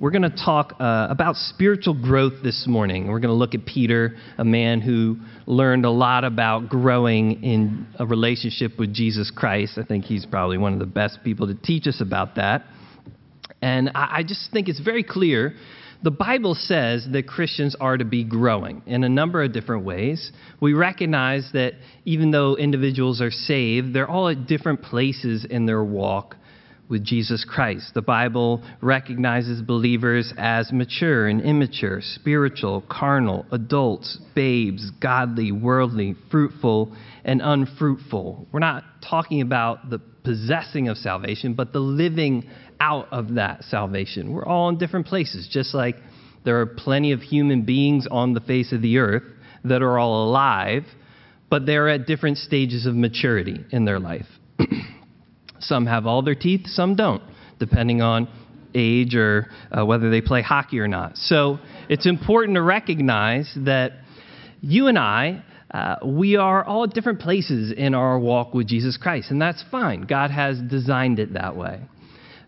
We're going to talk uh, about spiritual growth this morning. We're going to look at Peter, a man who learned a lot about growing in a relationship with Jesus Christ. I think he's probably one of the best people to teach us about that. And I, I just think it's very clear. The Bible says that Christians are to be growing in a number of different ways. We recognize that even though individuals are saved, they're all at different places in their walk with Jesus Christ. The Bible recognizes believers as mature and immature, spiritual, carnal, adults, babes, godly, worldly, fruitful, and unfruitful. We're not talking about the possessing of salvation, but the living out of that salvation. We're all in different places, just like there are plenty of human beings on the face of the earth that are all alive, but they're at different stages of maturity in their life. Some have all their teeth, some don't, depending on age or uh, whether they play hockey or not. So it's important to recognize that you and I, uh, we are all at different places in our walk with Jesus Christ, and that's fine. God has designed it that way.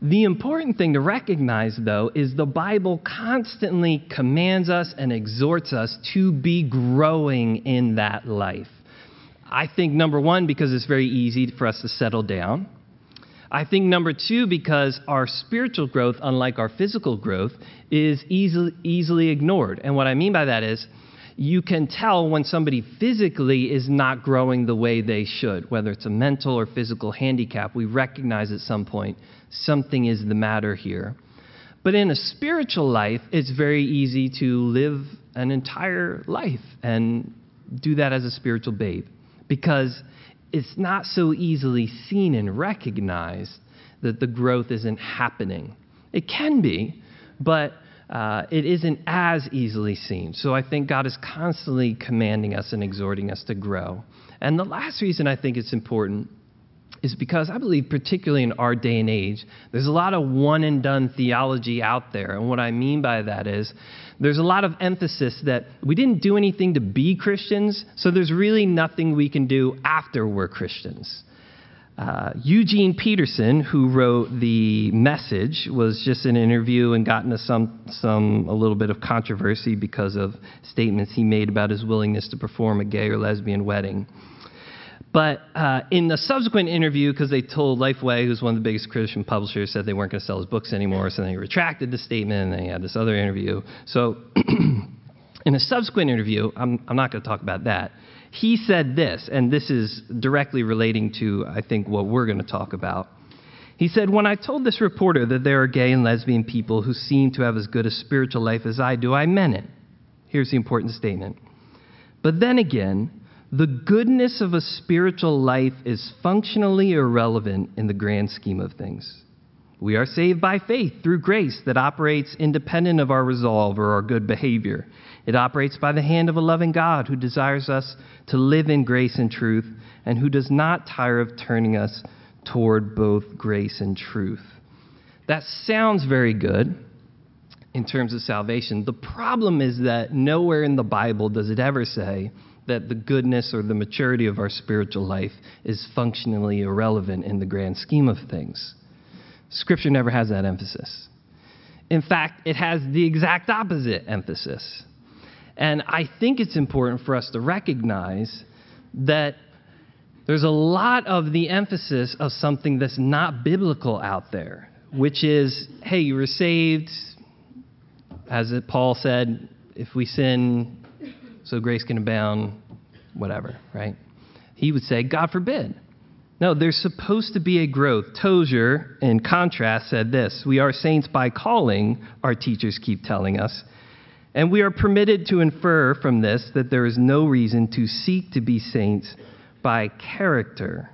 The important thing to recognize, though, is the Bible constantly commands us and exhorts us to be growing in that life. I think, number one, because it's very easy for us to settle down. I think number two, because our spiritual growth, unlike our physical growth, is easily, easily ignored. And what I mean by that is, you can tell when somebody physically is not growing the way they should, whether it's a mental or physical handicap. We recognize at some point something is the matter here. But in a spiritual life, it's very easy to live an entire life and do that as a spiritual babe because it's not so easily seen and recognized that the growth isn't happening. It can be, but uh, it isn't as easily seen. So I think God is constantly commanding us and exhorting us to grow. And the last reason I think it's important is because I believe, particularly in our day and age, there's a lot of one and done theology out there. And what I mean by that is there's a lot of emphasis that we didn't do anything to be Christians, so there's really nothing we can do after we're Christians. Uh, Eugene Peterson, who wrote the message, was just in an interview and got into some, some a little bit of controversy because of statements he made about his willingness to perform a gay or lesbian wedding. But uh, in the subsequent interview, because they told Lifeway, who's one of the biggest Christian publishers, said they weren't going to sell his books anymore, so then he retracted the statement, and then he had this other interview. So in a subsequent interview, I'm, I'm not going to talk about that. He said this, and this is directly relating to, I think, what we're going to talk about. He said, When I told this reporter that there are gay and lesbian people who seem to have as good a spiritual life as I do, I meant it. Here's the important statement. But then again, the goodness of a spiritual life is functionally irrelevant in the grand scheme of things. We are saved by faith through grace that operates independent of our resolve or our good behavior. It operates by the hand of a loving God who desires us to live in grace and truth and who does not tire of turning us toward both grace and truth. That sounds very good in terms of salvation. The problem is that nowhere in the Bible does it ever say, that the goodness or the maturity of our spiritual life is functionally irrelevant in the grand scheme of things. Scripture never has that emphasis. In fact, it has the exact opposite emphasis. And I think it's important for us to recognize that there's a lot of the emphasis of something that's not biblical out there, which is hey, you were saved. As Paul said, if we sin, so grace can abound, whatever, right? He would say, God forbid. No, there's supposed to be a growth. Tozer, in contrast, said this We are saints by calling, our teachers keep telling us. And we are permitted to infer from this that there is no reason to seek to be saints by character.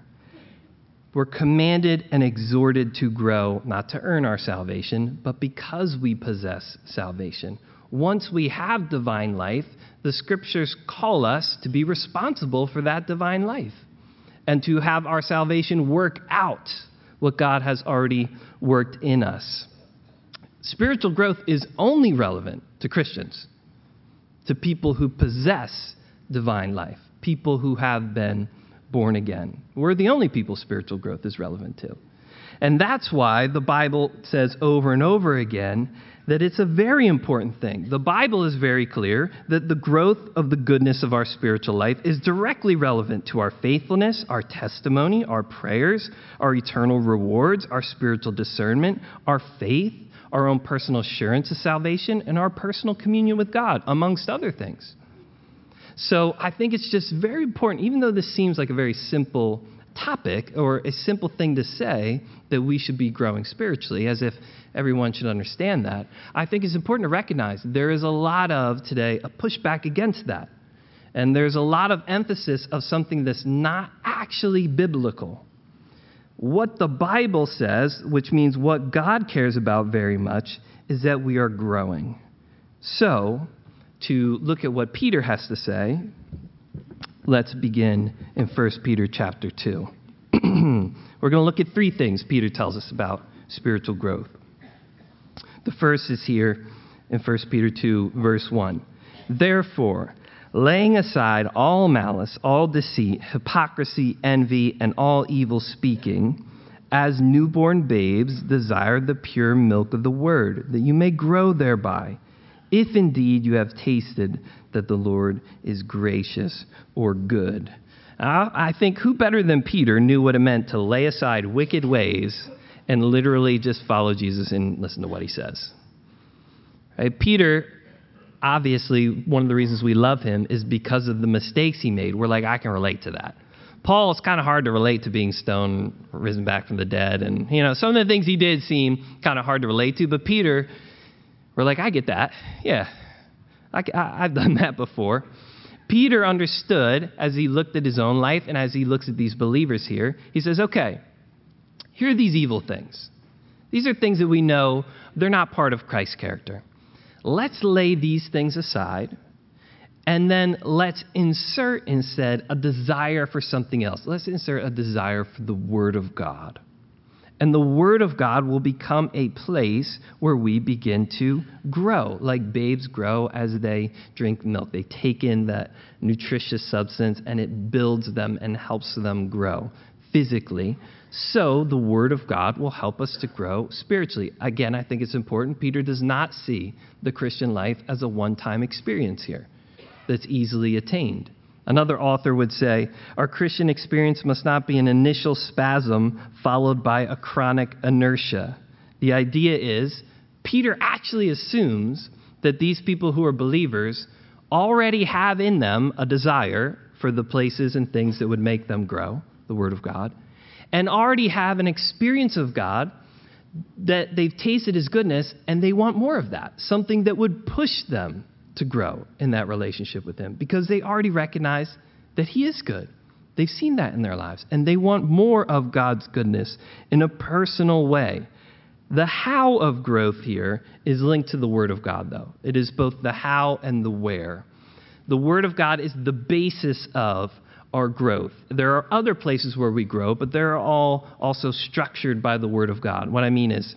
We're commanded and exhorted to grow, not to earn our salvation, but because we possess salvation. once we have divine life, the scriptures call us to be responsible for that divine life and to have our salvation work out what God has already worked in us. Spiritual growth is only relevant to Christians, to people who possess divine life, people who have been born again. We're the only people spiritual growth is relevant to. And that's why the Bible says over and over again that it's a very important thing. The Bible is very clear that the growth of the goodness of our spiritual life is directly relevant to our faithfulness, our testimony, our prayers, our eternal rewards, our spiritual discernment, our faith, our own personal assurance of salvation, and our personal communion with God, amongst other things. So I think it's just very important, even though this seems like a very simple topic or a simple thing to say that we should be growing spiritually, as if everyone should understand that. I think it's important to recognize there is a lot of today a pushback against that. And there's a lot of emphasis of something that's not actually biblical. What the Bible says, which means what God cares about very much, is that we are growing. So, to look at what Peter has to say, let's begin in 1 Peter chapter 2. We're going to look at three things Peter tells us about spiritual growth. The first is here in 1 Peter 2, verse 1. Therefore, laying aside all malice, all deceit, hypocrisy, envy, and all evil speaking, as newborn babes desire the pure milk of the word, that you may grow thereby if indeed you have tasted that the Lord is gracious or good. Uh, I think who better than Peter knew what it meant to lay aside wicked ways and literally just follow Jesus and listen to what he says. Right? Peter, obviously, one of the reasons we love him is because of the mistakes he made. We're like, I can relate to that. Paul, it's kind of hard to relate to being stoned, risen back from the dead, and you know some of the things he did seem kind of hard to relate to. But Peter, we're like, I get that. Yeah, I, have done that before. Peter understood as he looked at his own life and as he looks at these believers here, he says, okay, here are these evil things. These are things that we know they're not part of Christ's character. Let's lay these things aside and then let's insert instead a desire for something else. Let's insert a desire for the Word of God. And the Word of God will become a place where we begin to grow, like babes grow as they drink milk. They take in that nutritious substance and it builds them and helps them grow physically. So the Word of God will help us to grow spiritually. Again, I think it's important. Peter does not see the Christian life as a one time experience here that's easily attained. Another author would say, Our Christian experience must not be an initial spasm followed by a chronic inertia. The idea is, Peter actually assumes that these people who are believers already have in them a desire for the places and things that would make them grow, the Word of God, and already have an experience of God that they've tasted His goodness and they want more of that, something that would push them to grow in that relationship with Him because they already recognize that He is good. They've seen that in their lives, and they want more of God's goodness in a personal way. The how of growth here is linked to the Word of God, though. It is both the how and the where. The Word of God is the basis of our growth. There are other places where we grow, but they're all also structured by the Word of God. What I mean is,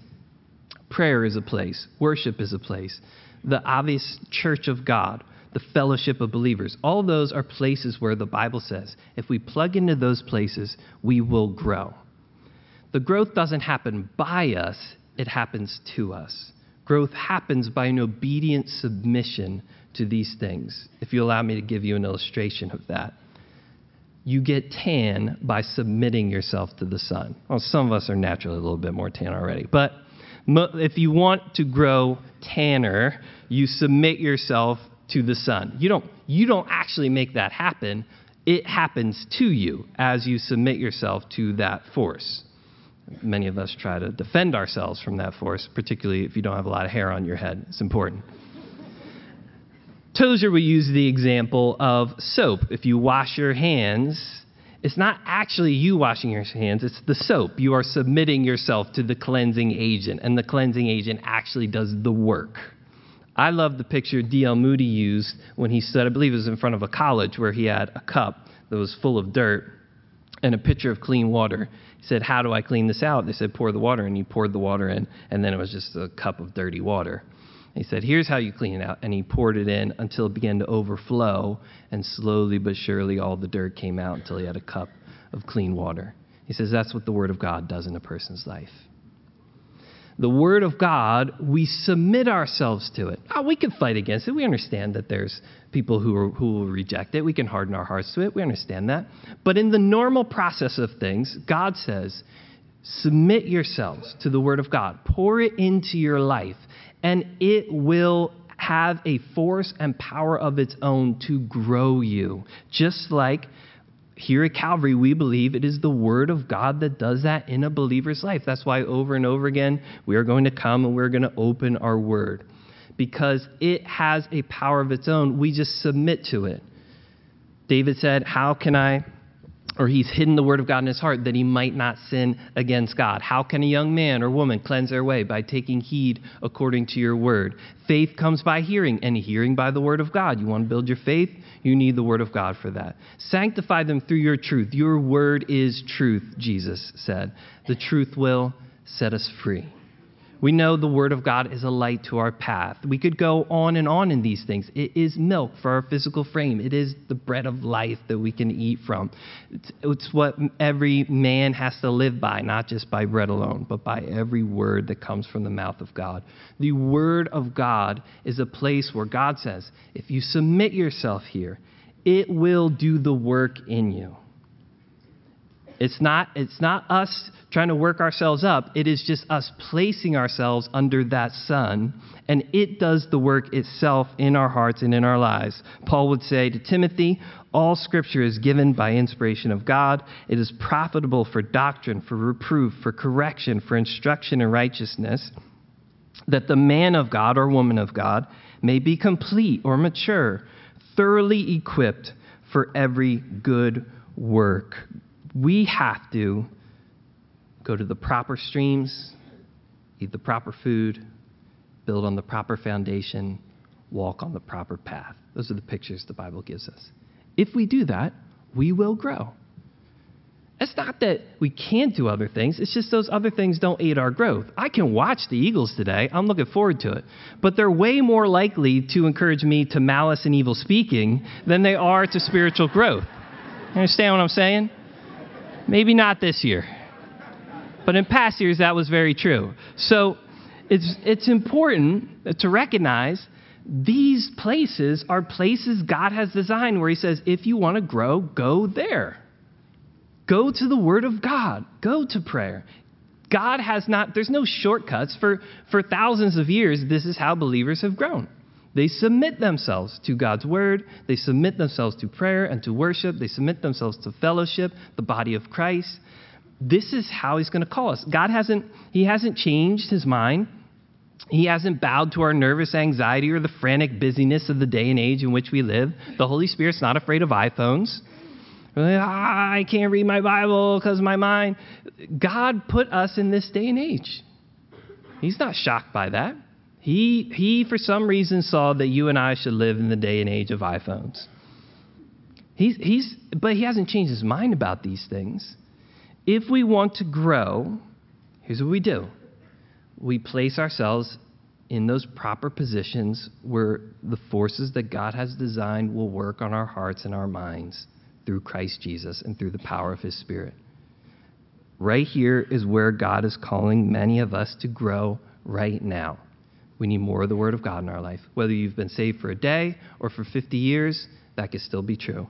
prayer is a place, worship is a place, the obvious church of God, the fellowship of believers. All those are places where the Bible says if we plug into those places, we will grow. The growth doesn't happen by us, it happens to us. Growth happens by an obedient submission to these things. If you allow me to give you an illustration of that. You get tan by submitting yourself to the sun. Well, some of us are naturally a little bit more tan already, but if you want to grow tanner, you submit yourself to the sun. You don't, you don't actually make that happen. It happens to you as you submit yourself to that force. Many of us try to defend ourselves from that force, particularly if you don't have a lot of hair on your head. It's important. Tozer would use the example of soap. If you wash your hands, it's not actually you washing your hands, it's the soap. You are submitting yourself to the cleansing agent, and the cleansing agent actually does the work. I love the picture D.L. Moody used when he stood, I believe it was in front of a college, where he had a cup that was full of dirt and a pitcher of clean water. He said, How do I clean this out? They said, Pour the water. And he poured the water in, and then it was just a cup of dirty water. He said, Here's how you clean it out. And he poured it in until it began to overflow, and slowly but surely all the dirt came out until he had a cup of clean water. He says, That's what the Word of God does in a person's life the Word of God, we submit ourselves to it. Oh, we can fight against it. We understand that there's people who, are, who will reject it. We can harden our hearts to it. We understand that. But in the normal process of things, God says, submit yourselves to the Word of God, pour it into your life, and it will have a force and power of its own to grow you. Just like here at Calvary, we believe it is the Word of God that does that in a believer's life. That's why over and over again, we are going to come and we're going to open our Word because it has a power of its own. We just submit to it. David said, How can I or he's hidden the word of God in his heart that he might not sin against God. How can a young man or woman cleanse their way? By taking heed according to your word. Faith comes by hearing, and hearing by the word of God. You want to build your faith? You need the word of God for that. Sanctify them through your truth. Your word is truth, Jesus said. The truth will set us free. We know the Word of God is a light to our path. We could go on and on in these things. It is milk for our physical frame, it is the bread of life that we can eat from. It's, it's what every man has to live by, not just by bread alone, but by every word that comes from the mouth of God. The Word of God is a place where God says, if you submit yourself here, it will do the work in you. It's not, it's not us trying to work ourselves up. It is just us placing ourselves under that sun, and it does the work itself in our hearts and in our lives. Paul would say to Timothy, All scripture is given by inspiration of God. It is profitable for doctrine, for reproof, for correction, for instruction in righteousness, that the man of God or woman of God may be complete or mature, thoroughly equipped for every good work we have to go to the proper streams, eat the proper food, build on the proper foundation, walk on the proper path. Those are the pictures the Bible gives us. If we do that, we will grow. It's not that we can't do other things, it's just those other things don't aid our growth. I can watch the Eagles today, I'm looking forward to it, but they're way more likely to encourage me to malice and evil speaking than they are to spiritual growth. You understand what I'm saying? Maybe not this year. But in past years, that was very true. So it's, it's important to recognize these places are places God has designed where He says, if you want to grow, go there. Go to the Word of God, go to prayer. God has not, there's no shortcuts. For, for thousands of years, this is how believers have grown. They submit themselves to God's word. They submit themselves to prayer and to worship. They submit themselves to fellowship, the body of Christ. This is how he's going to call us. God hasn't he hasn't changed his mind. He hasn't bowed to our nervous anxiety or the frantic busyness of the day and age in which we live. The Holy Spirit's not afraid of iPhones. Ah, I can't read my Bible because my mind. God put us in this day and age. He's not shocked by that. He, he, for some reason, saw that you and I should live in the day and age of iPhones. He's, he's, but he hasn't changed his mind about these things. If we want to grow, here's what we do we place ourselves in those proper positions where the forces that God has designed will work on our hearts and our minds through Christ Jesus and through the power of his Spirit. Right here is where God is calling many of us to grow right now. We need more of the Word of God in our life. Whether you've been saved for a day or for 50 years, that could still be true.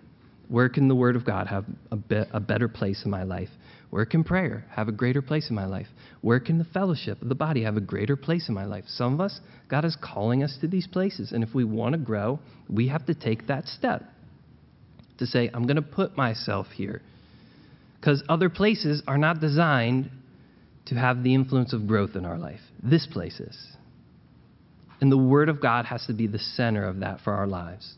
Where can the Word of God have a, be- a better place in my life? Where can prayer have a greater place in my life? Where can the fellowship of the body have a greater place in my life? Some of us, God is calling us to these places. And if we want to grow, we have to take that step to say, I'm going to put myself here. Because other places are not designed to have the influence of growth in our life. This place is. And the Word of God has to be the center of that for our lives.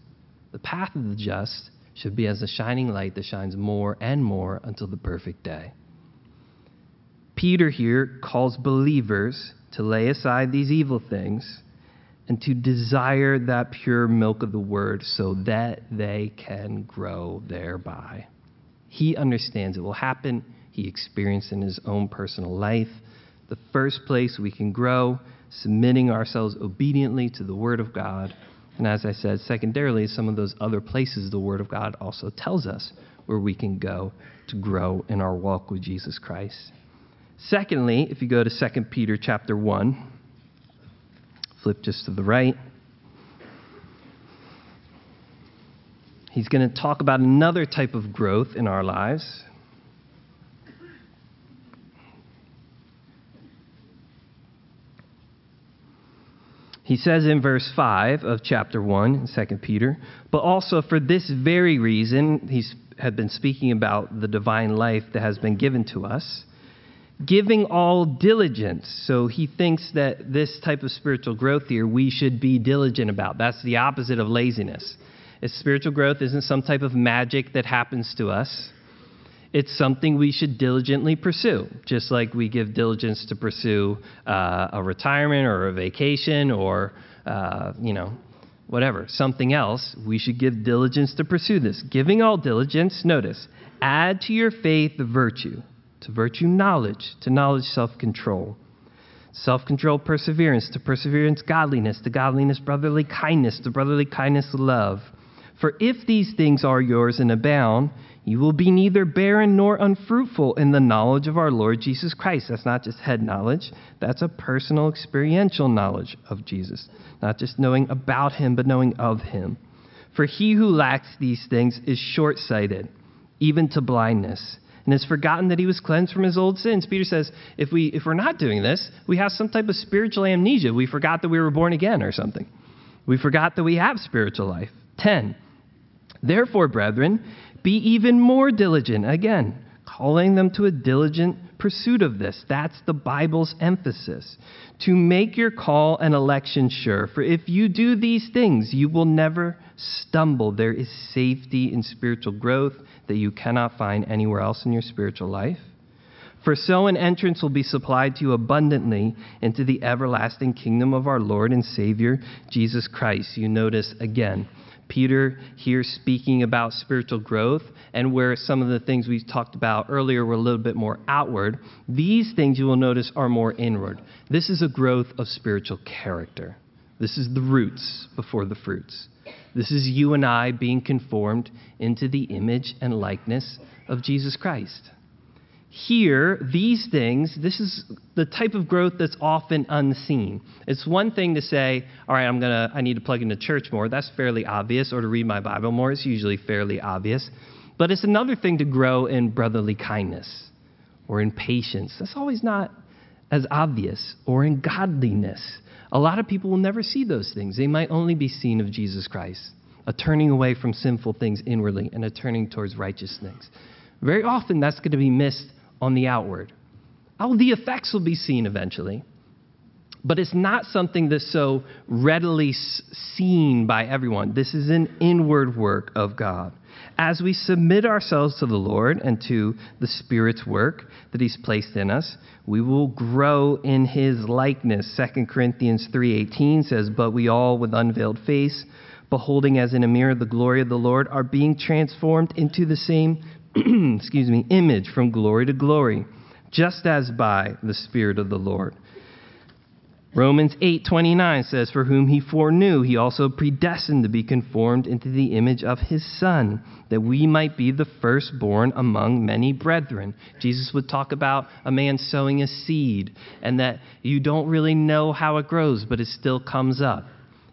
The path of the just should be as a shining light that shines more and more until the perfect day. Peter here calls believers to lay aside these evil things and to desire that pure milk of the word so that they can grow thereby. He understands it will happen. He experienced in his own personal life. The first place we can grow, submitting ourselves obediently to the word of God. And as I said, secondarily, some of those other places the word of God also tells us where we can go to grow in our walk with Jesus Christ. Secondly, if you go to 2 Peter chapter 1, Flip just to the right. He's going to talk about another type of growth in our lives. He says in verse 5 of chapter 1, in 2 Peter, but also for this very reason, he's had been speaking about the divine life that has been given to us giving all diligence. So he thinks that this type of spiritual growth here we should be diligent about. That's the opposite of laziness. If spiritual growth isn't some type of magic that happens to us. It's something we should diligently pursue, just like we give diligence to pursue uh, a retirement or a vacation or, uh, you know, whatever, something else. We should give diligence to pursue this. Giving all diligence, notice, add to your faith virtue to virtue, knowledge, to knowledge, self control. Self control, perseverance, to perseverance, godliness, to godliness, brotherly kindness, to brotherly kindness, love. For if these things are yours and abound, you will be neither barren nor unfruitful in the knowledge of our Lord Jesus Christ. That's not just head knowledge, that's a personal, experiential knowledge of Jesus. Not just knowing about him, but knowing of him. For he who lacks these things is short sighted, even to blindness and has forgotten that he was cleansed from his old sins. Peter says, if, we, if we're not doing this, we have some type of spiritual amnesia. We forgot that we were born again or something. We forgot that we have spiritual life. 10. Therefore, brethren, be even more diligent. Again, calling them to a diligent pursuit of this. That's the Bible's emphasis. To make your call and election sure. For if you do these things, you will never stumble. There is safety in spiritual growth that you cannot find anywhere else in your spiritual life. For so an entrance will be supplied to you abundantly into the everlasting kingdom of our Lord and Savior, Jesus Christ. You notice again, Peter here speaking about spiritual growth, and where some of the things we talked about earlier were a little bit more outward, these things you will notice are more inward. This is a growth of spiritual character. This is the roots before the fruits. This is you and I being conformed into the image and likeness of Jesus Christ. Here, these things, this is the type of growth that's often unseen. It's one thing to say, all right, I'm gonna, I need to plug into church more. That's fairly obvious, or to read my Bible more. It's usually fairly obvious. But it's another thing to grow in brotherly kindness or in patience. That's always not as obvious, or in godliness. A lot of people will never see those things. They might only be seen of Jesus Christ, a turning away from sinful things inwardly and a turning towards righteous things. Very often, that's going to be missed on the outward. Oh, the effects will be seen eventually, but it's not something that's so readily seen by everyone. This is an inward work of God. As we submit ourselves to the Lord and to the Spirit's work that He's placed in us, we will grow in His likeness. 2 Corinthians 3:18 says, "But we all, with unveiled face, beholding as in a mirror the glory of the Lord, are being transformed into the same, excuse me, image from glory to glory, just as by the Spirit of the Lord." Romans 8:29 says for whom he foreknew he also predestined to be conformed into the image of his son that we might be the firstborn among many brethren. Jesus would talk about a man sowing a seed and that you don't really know how it grows but it still comes up.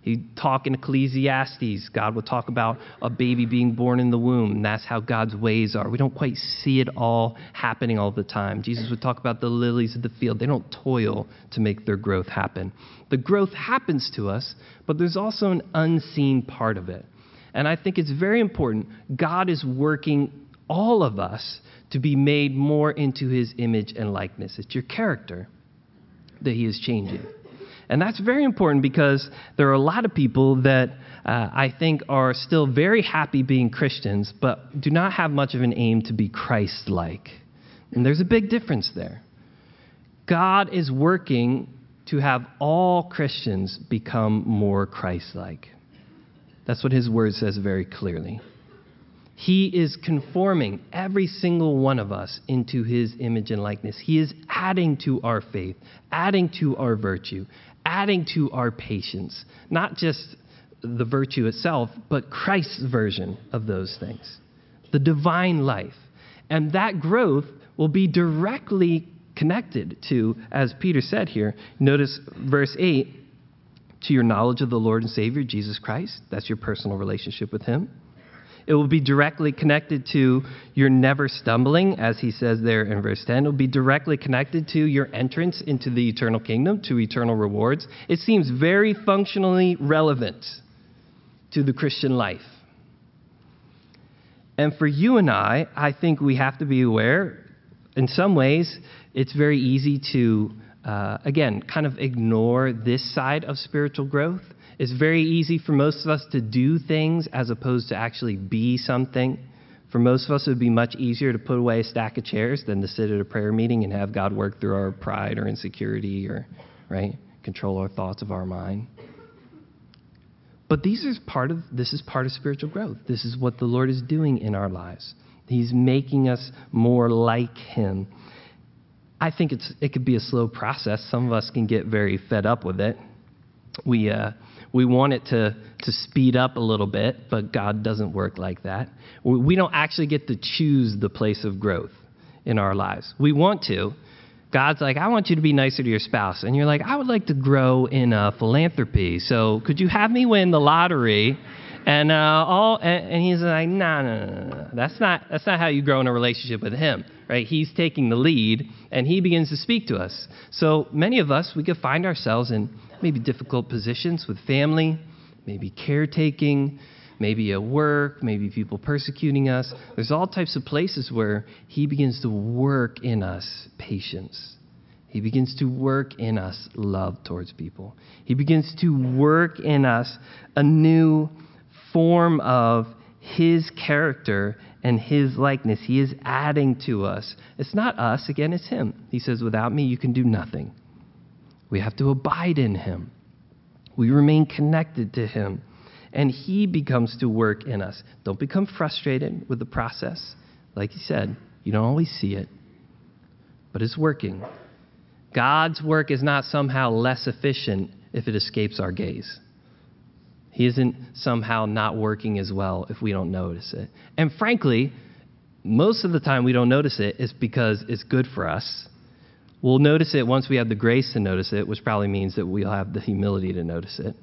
He'd talk in Ecclesiastes. God would talk about a baby being born in the womb, and that's how God's ways are. We don't quite see it all happening all the time. Jesus would talk about the lilies of the field. They don't toil to make their growth happen. The growth happens to us, but there's also an unseen part of it. And I think it's very important. God is working all of us to be made more into his image and likeness. It's your character that he is changing. And that's very important because there are a lot of people that uh, I think are still very happy being Christians, but do not have much of an aim to be Christ like. And there's a big difference there. God is working to have all Christians become more Christ like. That's what his word says very clearly. He is conforming every single one of us into his image and likeness. He is adding to our faith, adding to our virtue, adding to our patience. Not just the virtue itself, but Christ's version of those things, the divine life. And that growth will be directly connected to, as Peter said here, notice verse 8, to your knowledge of the Lord and Savior, Jesus Christ. That's your personal relationship with Him. It will be directly connected to your never stumbling, as he says there in verse 10. It will be directly connected to your entrance into the eternal kingdom, to eternal rewards. It seems very functionally relevant to the Christian life. And for you and I, I think we have to be aware, in some ways, it's very easy to, uh, again, kind of ignore this side of spiritual growth. It's very easy for most of us to do things as opposed to actually be something. For most of us, it would be much easier to put away a stack of chairs than to sit at a prayer meeting and have God work through our pride or insecurity or, right, control our thoughts of our mind. But these is part of this is part of spiritual growth. This is what the Lord is doing in our lives. He's making us more like him. I think it's, it could be a slow process. Some of us can get very fed up with it. We, uh, we want it to, to speed up a little bit, but God doesn't work like that. We don't actually get to choose the place of growth in our lives. We want to. God's like, I want you to be nicer to your spouse. And you're like, I would like to grow in uh, philanthropy. So could you have me win the lottery? And uh, all, and, and he's like, no, no, no, no, that's not that's not how you grow in a relationship with him, right? He's taking the lead, and he begins to speak to us. So many of us, we could find ourselves in maybe difficult positions with family, maybe caretaking, maybe at work, maybe people persecuting us. There's all types of places where he begins to work in us patience. He begins to work in us love towards people. He begins to work in us a new form of his character and his likeness. He is adding to us. It's not us, again, it's him. He says, Without me, you can do nothing. We have to abide in him, we remain connected to him, and he becomes to work in us. Don't become frustrated with the process. Like he said, you don't always see it, but it's working. God's work is not somehow less efficient if it escapes our gaze. He isn't somehow not working as well if we don't notice it. And frankly, most of the time we don't notice it is because it's good for us. We'll notice it once we have the grace to notice it, which probably means that we'll have the humility to notice it.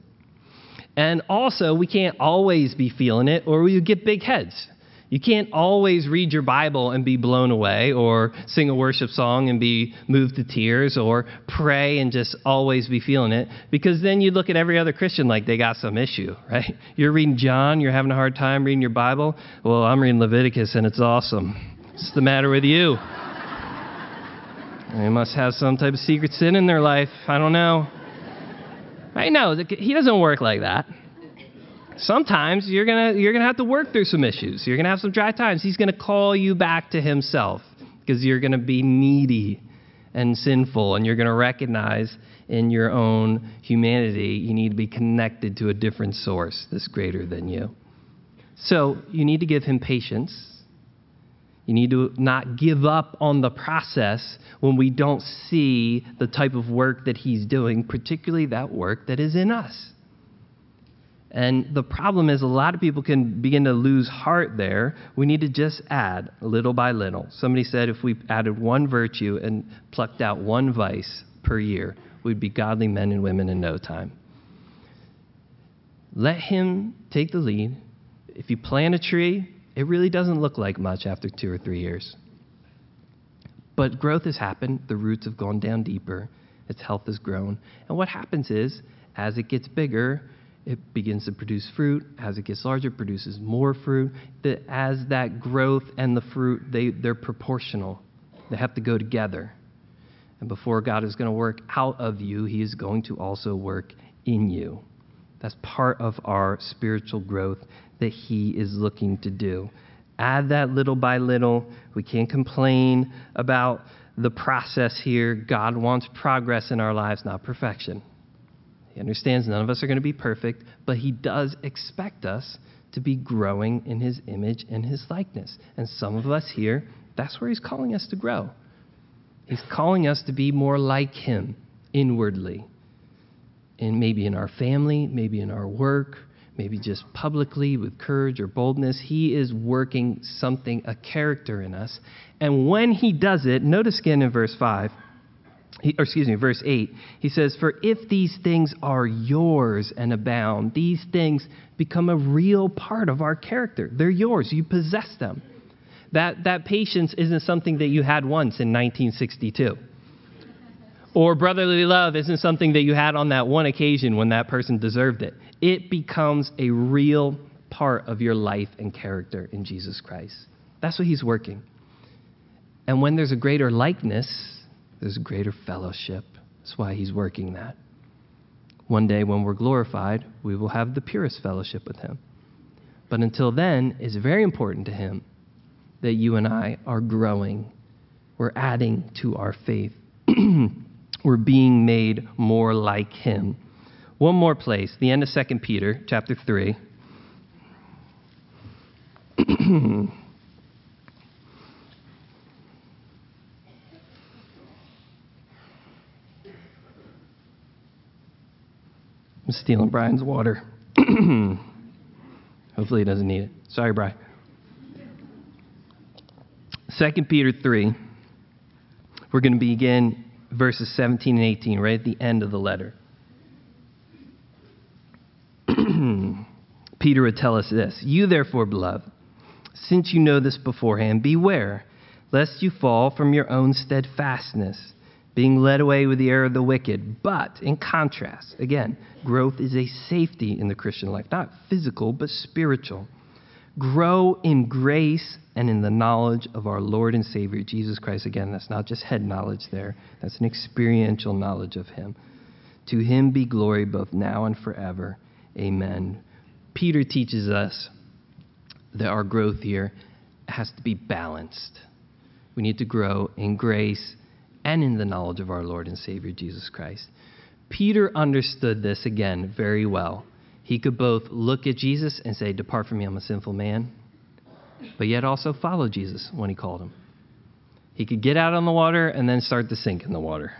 And also, we can't always be feeling it or we get big heads. You can't always read your Bible and be blown away, or sing a worship song and be moved to tears, or pray and just always be feeling it, because then you look at every other Christian like they got some issue, right? You're reading John, you're having a hard time reading your Bible. Well, I'm reading Leviticus and it's awesome. What's the matter with you? They must have some type of secret sin in their life. I don't know. I know, he doesn't work like that sometimes you're going to you're going to have to work through some issues. You're going to have some dry times. He's going to call you back to himself because you're going to be needy and sinful and you're going to recognize in your own humanity you need to be connected to a different source that's greater than you. So, you need to give him patience. You need to not give up on the process when we don't see the type of work that he's doing, particularly that work that is in us. And the problem is, a lot of people can begin to lose heart there. We need to just add little by little. Somebody said if we added one virtue and plucked out one vice per year, we'd be godly men and women in no time. Let Him take the lead. If you plant a tree, it really doesn't look like much after two or three years. But growth has happened, the roots have gone down deeper, its health has grown. And what happens is, as it gets bigger, it begins to produce fruit. As it gets larger, it produces more fruit. That as that growth and the fruit, they, they're proportional. They have to go together. And before God is going to work out of you, He is going to also work in you. That's part of our spiritual growth that He is looking to do. Add that little by little. We can't complain about the process here. God wants progress in our lives, not perfection. He understands none of us are going to be perfect, but He does expect us to be growing in His image and His likeness. And some of us here, that's where He's calling us to grow. He's calling us to be more like Him inwardly. And maybe in our family, maybe in our work, maybe just publicly with courage or boldness. He is working something, a character in us. And when he does it, notice again in verse 5, he, or excuse me, verse 8, he says, For if these things are yours and abound, these things become a real part of our character. They're yours, you possess them. That, that patience isn't something that you had once in 1962. Or brotherly love isn't something that you had on that one occasion when that person deserved it. It becomes a real part of your life and character in Jesus Christ. That's what he's working. And when there's a greater likeness, there's greater fellowship. That's why he's working that. One day when we're glorified, we will have the purest fellowship with him. But until then, it's very important to him that you and I are growing. We're adding to our faith. we're being made more like him. One more place, the end of 2 Peter, chapter 3. I'm stealing Brian's water. Hopefully he doesn't need it. Sorry, Brian. 2 Peter 3. We're going to begin verses 17 and 18, right at the end of the letter. Peter would tell us this You, therefore, beloved, since you know this beforehand, beware lest you fall from your own steadfastness being led away with the error of the wicked. But in contrast, again, growth is a safety in the Christian life, not physical, but spiritual. Grow in grace and in the knowledge of our Lord and Savior, Jesus Christ. Again, that's not just head knowledge there, that's an experiential knowledge of Him. To Him be glory both now and forever. Amen. Peter teaches us that our growth here has to be balanced. We need to grow in grace and in the knowledge of our Lord and Savior Jesus Christ. Peter understood this again very well. He could both look at Jesus and say, Depart from me, I'm a sinful man, but yet also follow Jesus when he called him. He could get out on the water and then start to sink in the water.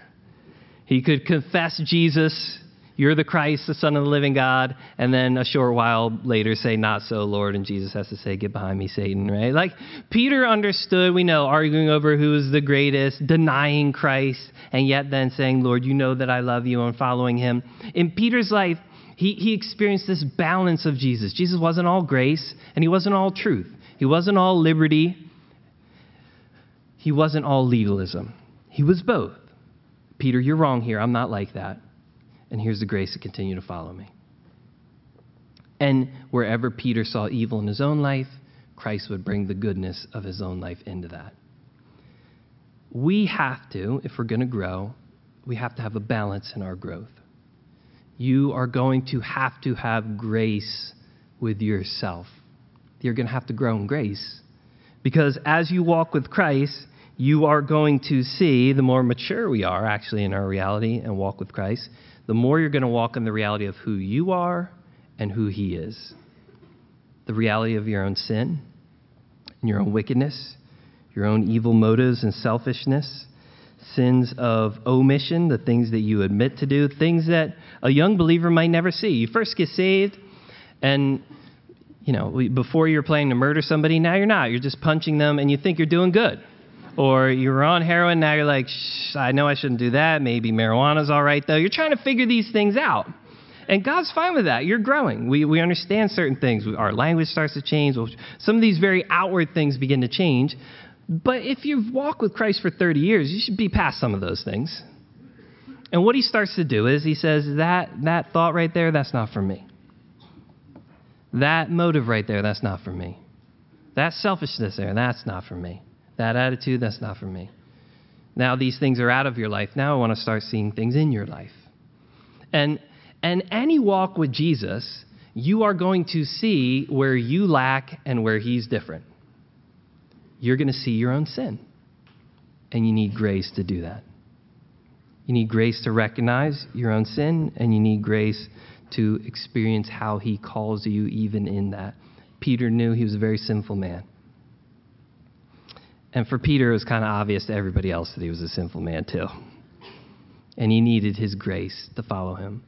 He could confess Jesus you're the Christ, the Son of the living God. And then a short while later say, Not so, Lord. And Jesus has to say, Get behind me, Satan, right? Like Peter understood, we know, arguing over who is the greatest, denying Christ, and yet then saying, Lord, you know that I love you and following him. In Peter's life, he, he experienced this balance of Jesus. Jesus wasn't all grace, and he wasn't all truth. He wasn't all liberty. He wasn't all legalism. He was both. Peter, you're wrong here. I'm not like that and here's the grace to continue to follow me. And wherever Peter saw evil in his own life, Christ would bring the goodness of his own life into that. We have to, if we're going to grow, we have to have a balance in our growth. You are going to have to have grace with yourself. You're going to have to grow in grace. Because as you walk with Christ, you are going to see the more mature we are actually in our reality and walk with Christ, the more you're going to walk in the reality of who you are and who He is. The reality of your own sin, and your own wickedness, your own evil motives and selfishness, sins of omission, the things that you admit to do, things that a young believer might never see. You first get saved, and you know, before you're planning to murder somebody, now you're not. You're just punching them, and you think you're doing good or you were on heroin, now you're like, I know I shouldn't do that. Maybe marijuana's all right, though. You're trying to figure these things out. And God's fine with that. You're growing. We, we understand certain things. Our language starts to change. Some of these very outward things begin to change. But if you've walked with Christ for 30 years, you should be past some of those things. And what he starts to do is he says, that, that thought right there, that's not for me. That motive right there, that's not for me. That selfishness there, that's not for me. That attitude, that's not for me. Now these things are out of your life. Now I want to start seeing things in your life. And and any walk with Jesus, you are going to see where you lack and where he's different. You're going to see your own sin. and you need grace to do that. You need grace to recognize your own sin, and you need grace to experience how He calls you even in that. Peter knew he was a very sinful man. And for Peter, it was kind of obvious to everybody else that he was a sinful man too. And he needed his grace to follow him.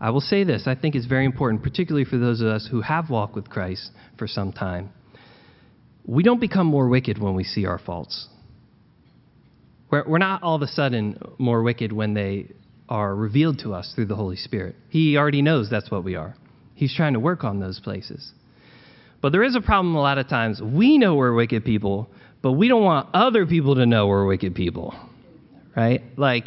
I will say this I think it's very important, particularly for those of us who have walked with Christ for some time. We don't become more wicked when we see our faults. We're, we're not all of a sudden more wicked when they are revealed to us through the Holy Spirit. He already knows that's what we are. He's trying to work on those places. But there is a problem a lot of times. We know we're wicked people, but we don't want other people to know we're wicked people. Right? Like,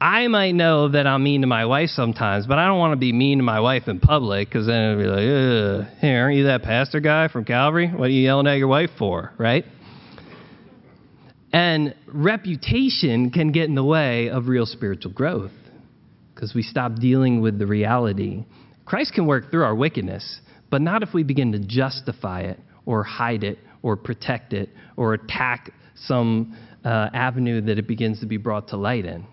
I might know that I'm mean to my wife sometimes, but I don't want to be mean to my wife in public because then it'll be like, hey, aren't you that pastor guy from Calvary? What are you yelling at your wife for? Right? And reputation can get in the way of real spiritual growth because we stop dealing with the reality. Christ can work through our wickedness, but not if we begin to justify it or hide it or protect it or attack some uh, avenue that it begins to be brought to light in.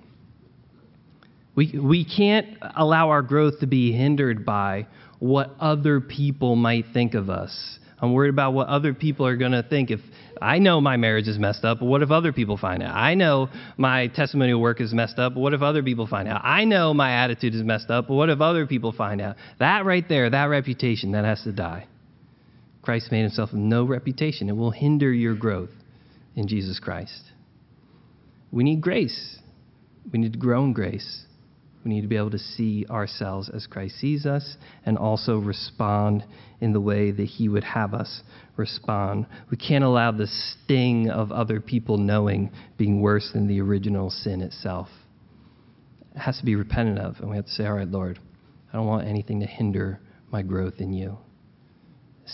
We, we can't allow our growth to be hindered by what other people might think of us. I'm worried about what other people are going to think if I know my marriage is messed up, what if other people find out? I know my testimonial work is messed up, what if other people find out? I know my attitude is messed up, what if other people find out? That right there, that reputation, that has to die. Christ made himself no reputation. It will hinder your growth in Jesus Christ. We need grace. We need to grow in grace. We need to be able to see ourselves as Christ sees us and also respond in the way that He would have us respond. We can't allow the sting of other people knowing being worse than the original sin itself. It has to be repented of, and we have to say, All right, Lord, I don't want anything to hinder my growth in you.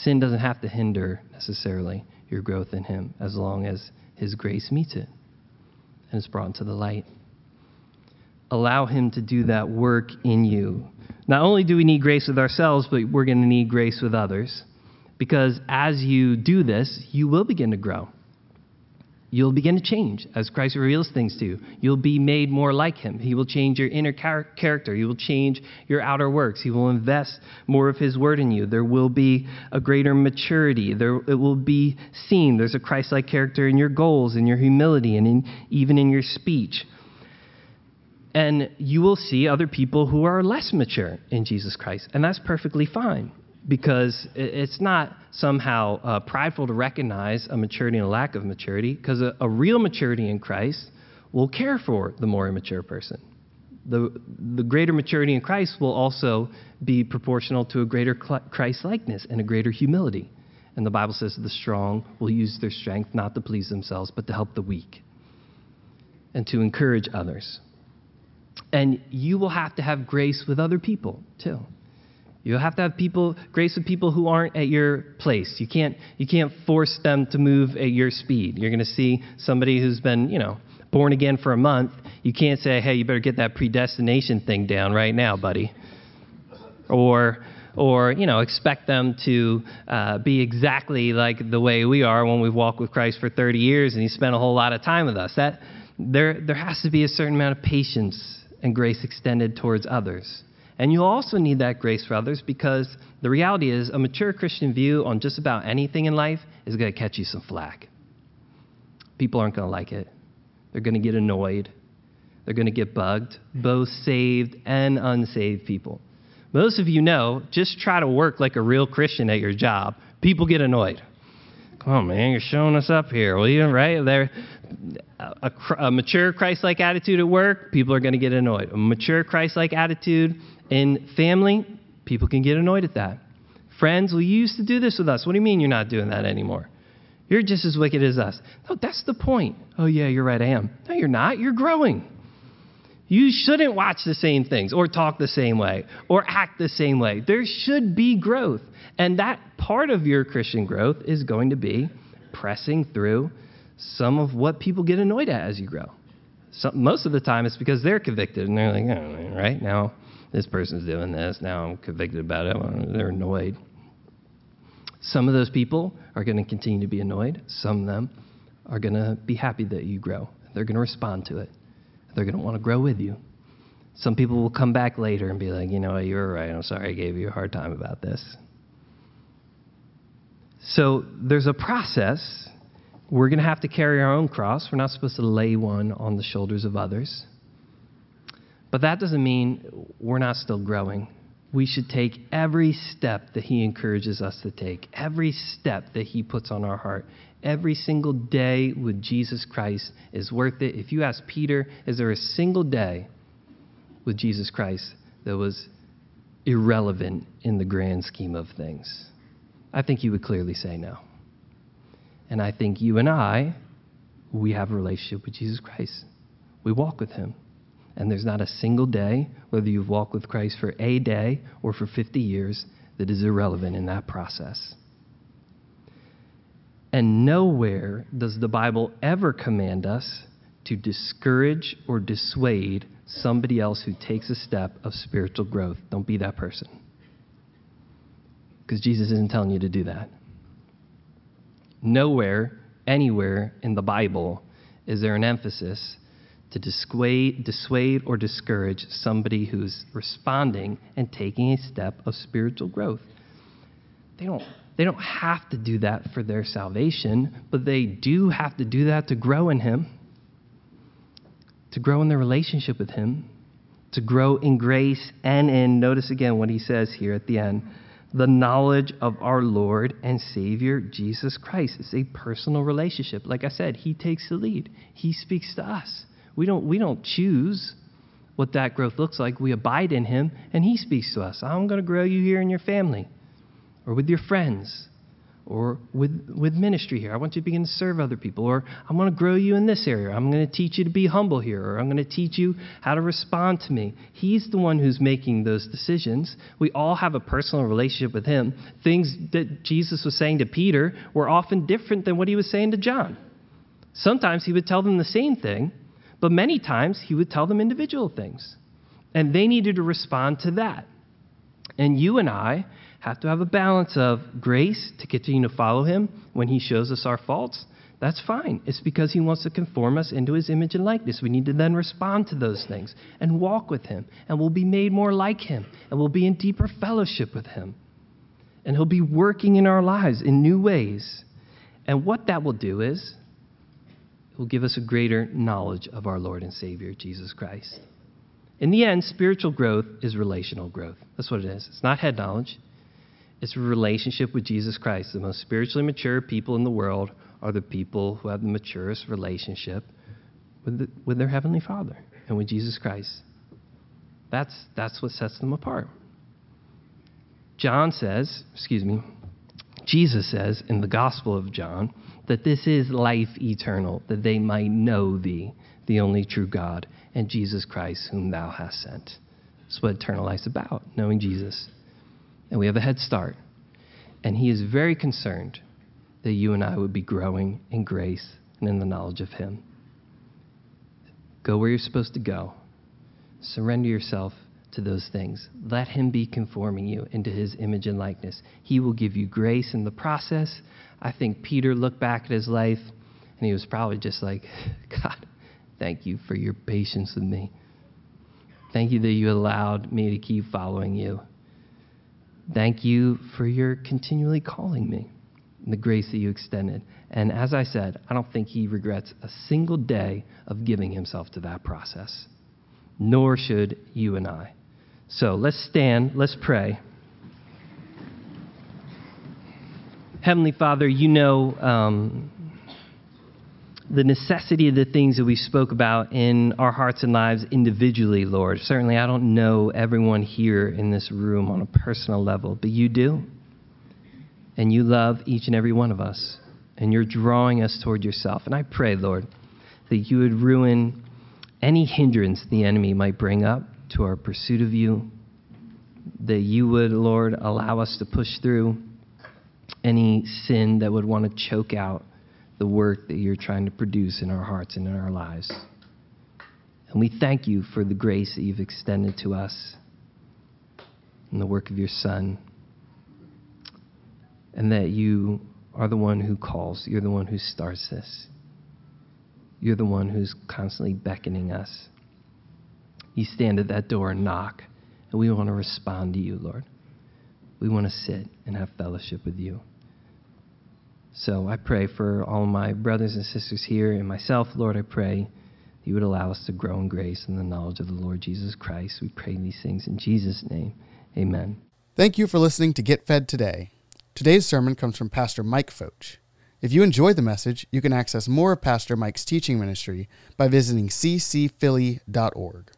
Sin doesn't have to hinder necessarily your growth in Him as long as His grace meets it and is brought into the light allow Him to do that work in you. Not only do we need grace with ourselves, but we're going to need grace with others. Because as you do this, you will begin to grow. You'll begin to change as Christ reveals things to you. You'll be made more like Him. He will change your inner char- character. He will change your outer works. He will invest more of His word in you. There will be a greater maturity. There, it will be seen. There's a Christ like character in your goals, in your humility, and in, even in your speech. And you will see other people who are less mature in Jesus Christ. And that's perfectly fine because it's not somehow uh, prideful to recognize a maturity and a lack of maturity because a, a, real maturity in Christ will care for the more immature person. The, the greater maturity in Christ will also be proportional to a greater Christ likeness and a greater humility. And the Bible says the strong will use their strength not to please themselves, but to help the weak and to encourage others. And you will have to have grace with other people, too. You'll have to have people, grace with people who aren't at your place. You can't, you can't force them to move at your speed. You're going to see somebody who's been, you know, born again for a month. You can't say, hey, you better get that predestination thing down right now, buddy. Or, or you know, expect them to uh, be exactly like the way we are when we've walked with Christ for 30 years and He spent a whole lot of time with us. That there, there has to be a certain amount of patience and grace extended towards others. And you'll also need that grace for others because the reality is a mature Christian view on just about anything in life is going to catch you some flack. People aren't going to like it. They're going to get annoyed. They're going to get bugged, both saved and unsaved people. Most of you know, just try to work like a real Christian at your job. People get annoyed. Come on, man, you're showing us up here. Well, you right? There, a, a mature Christ like attitude at work, people are going to get annoyed. A mature Christ like attitude in family, people can get annoyed at that. Friends, well, you used to do this with us. What do you mean you're not doing that anymore? You're just as wicked as us. No, that's the point. Oh, yeah, you're right, I am. No, you're not. You're growing. You shouldn't watch the same things or talk the same way or act the same way. There should be growth. And that part of your Christian growth is going to be pressing through some of what people get annoyed at as you grow. Most of the time, it's because they're convicted and they're like, oh, right now, this person's doing this. Now I'm convicted about it. They're annoyed. Some of those people are going to continue to be annoyed. Some of them are going to be happy that you grow. They're going to respond to it. They're going to want to grow with you. Some people will come back later and be like, you know, you were right. I'm sorry I gave you a hard time about this. So there's a process. We're going to have to carry our own cross. We're not supposed to lay one on the shoulders of others. But that doesn't mean we're not still growing. We should take every step that He encourages us to take, every step that He puts on our heart. Every single day with Jesus Christ is worth it. If you ask Peter, is there a single day with Jesus Christ that was irrelevant in the grand scheme of things? I think he would clearly say no. And I think you and I, we have a relationship with Jesus Christ. We walk with him. And there's not a single day, whether you've walked with Christ for a day or for 50 years, that is irrelevant in that process. And nowhere does the Bible ever command us to discourage or dissuade somebody else who takes a step of spiritual growth. Don't be that person. Because Jesus isn't telling you to do that. Nowhere, anywhere in the Bible is there an emphasis to dissuade, dissuade or discourage somebody who's responding and taking a step of spiritual growth. They don't, they don't have to do that for their salvation, but they do have to do that to grow in Him to grow in their relationship with Him, to grow in grace and in, notice again what he says here at the end, the knowledge of our Lord and Savior Jesus Christ. It's a personal relationship. Like I said, He takes the lead, He speaks to us. We don't, we don't choose what that growth looks like. We abide in Him, and He speaks to us. I'm going to grow you here in your family or with your friends or with, with ministry here. I want you to begin to serve other people. Or I want to grow you in this area. I'm going to teach you to be humble here. Or I'm going to teach you how to respond to me. He's the one who's making those decisions. We all have a personal relationship with Him. Things that Jesus was saying to Peter were often different than what He was saying to John. Sometimes He would tell them the same thing, but many times He would tell them individual things. And they needed to respond to that. And you and I have to have a balance of grace to continue to follow him when he shows us our faults. That's fine. It's because he wants to conform us into his image and likeness. We need to then respond to those things and walk with him, and we'll be made more like him, and we'll be in deeper fellowship with him. And he'll be working in our lives in new ways. And what that will do is, it will give us a greater knowledge of our Lord and Savior, Jesus Christ. In the end, spiritual growth is relational growth. That's what it is. It's not head knowledge, it's relationship with Jesus Christ. The most spiritually mature people in the world are the people who have the maturest relationship with, the, with their Heavenly Father and with Jesus Christ. That's, that's what sets them apart. John says, excuse me, Jesus says in the Gospel of John that this is life eternal, that they might know thee, the only true God, and Jesus Christ, whom thou hast sent. That's what eternal life's about, knowing Jesus and we have a head start. And He is very concerned that you and I would be growing in grace and in the knowledge of Him. Go where you're supposed to go. Surrender yourself to those things. Let Him be conforming you into His image and likeness. He will give you grace in the process. I think Peter looked back at his life and he was probably just like, God, thank you for your patience with me. Thank you that you allowed me to keep following you. Thank you for your continually calling me and the grace that you extended. And as I said, I don't think he regrets a single day of giving himself to that process, nor should you and I. So let's stand, let's pray. Heavenly Father, you know um, the necessity of the things that we spoke about in our hearts and lives individually, Lord. Certainly, I don't know everyone here in this room on a personal level, but you do. And you love each and every one of us. And you're drawing us toward yourself. And I pray, Lord, that you would ruin any hindrance the enemy might bring up to our pursuit of you. That you would, Lord, allow us to push through any sin that would want to choke out the work that you're trying to produce in our hearts and in our lives. And we thank you for the grace that you've extended to us in the work of your Son, and that you are the one who calls, you're the one who starts this. You're the one who's constantly beckoning us. You stand at that door and knock, and we want to respond to you, Lord. We want to sit and have fellowship with you. So I pray for all my brothers and sisters here and myself, Lord, I pray that you would allow us to grow in grace and the knowledge of the Lord Jesus Christ. We pray these things in Jesus' name. Amen. Thank you for listening to Get Fed Today. Today's sermon comes from Pastor Mike Focht. If you enjoyed the message, you can access more of Pastor Mike's teaching ministry by visiting ccphilly.org.